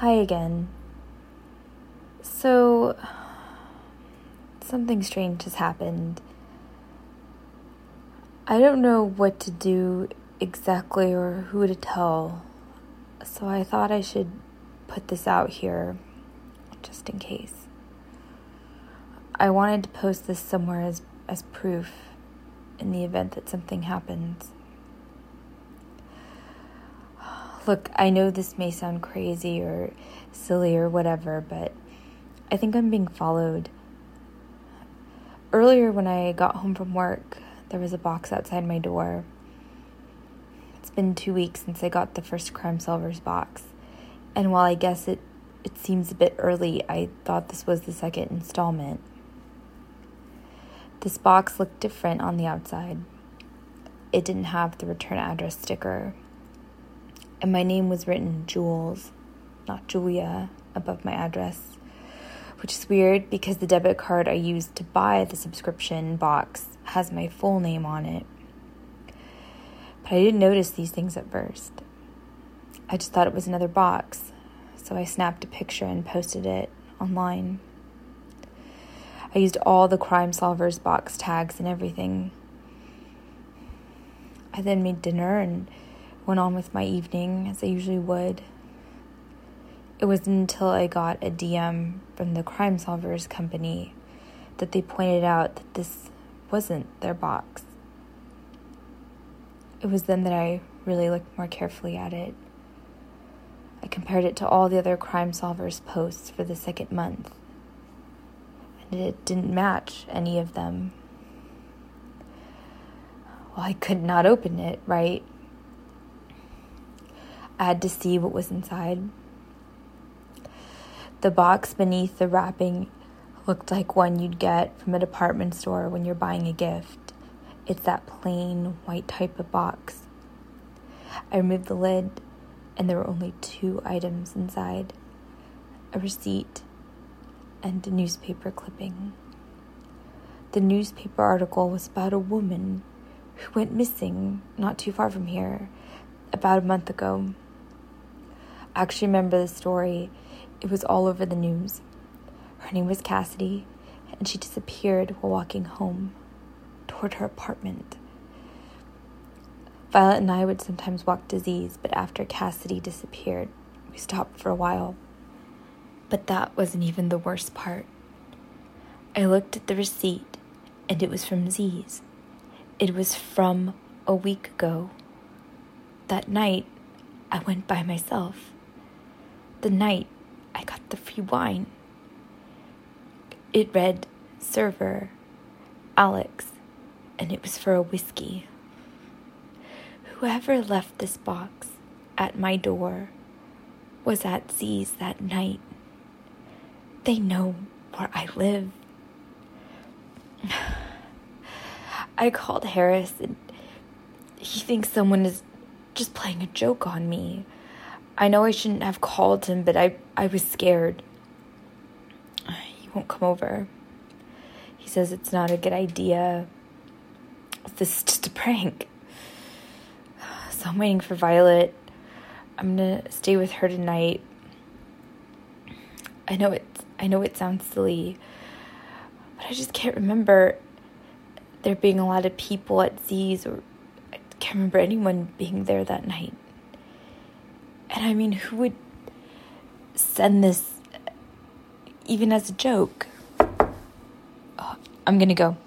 Hi again. So, something strange has happened. I don't know what to do exactly or who to tell, so I thought I should put this out here just in case. I wanted to post this somewhere as, as proof in the event that something happens. Look, I know this may sound crazy or silly or whatever, but I think I'm being followed. Earlier, when I got home from work, there was a box outside my door. It's been two weeks since I got the first Crime Solvers box, and while I guess it, it seems a bit early, I thought this was the second installment. This box looked different on the outside. It didn't have the return address sticker and my name was written Jules, not Julia, above my address, which is weird because the debit card I used to buy the subscription box has my full name on it. But I didn't notice these things at first. I just thought it was another box, so I snapped a picture and posted it online. I used all the Crime Solvers box tags and everything. I then made dinner and went on with my evening as I usually would. It was until I got a DM from the Crime Solvers company that they pointed out that this wasn't their box. It was then that I really looked more carefully at it. I compared it to all the other Crime Solvers posts for the second month, and it didn't match any of them. Well, I could not open it, right? I had to see what was inside. The box beneath the wrapping looked like one you'd get from a department store when you're buying a gift. It's that plain white type of box. I removed the lid, and there were only two items inside a receipt and a newspaper clipping. The newspaper article was about a woman who went missing not too far from here about a month ago. I actually remember the story. It was all over the news. Her name was Cassidy, and she disappeared while walking home toward her apartment. Violet and I would sometimes walk to Z's, but after Cassidy disappeared, we stopped for a while. But that wasn't even the worst part. I looked at the receipt, and it was from Z's. It was from a week ago. That night, I went by myself the night I got the free wine. It read server, Alex, and it was for a whiskey. Whoever left this box at my door was at Z's that night. They know where I live. I called Harris and he thinks someone is just playing a joke on me. I know I shouldn't have called him, but I, I was scared. He won't come over. He says it's not a good idea. This is just a prank. So I'm waiting for Violet. I'm gonna stay with her tonight. I know it I know it sounds silly, but I just can't remember there being a lot of people at Z's or I can't remember anyone being there that night. And I mean, who would send this even as a joke? Oh, I'm gonna go.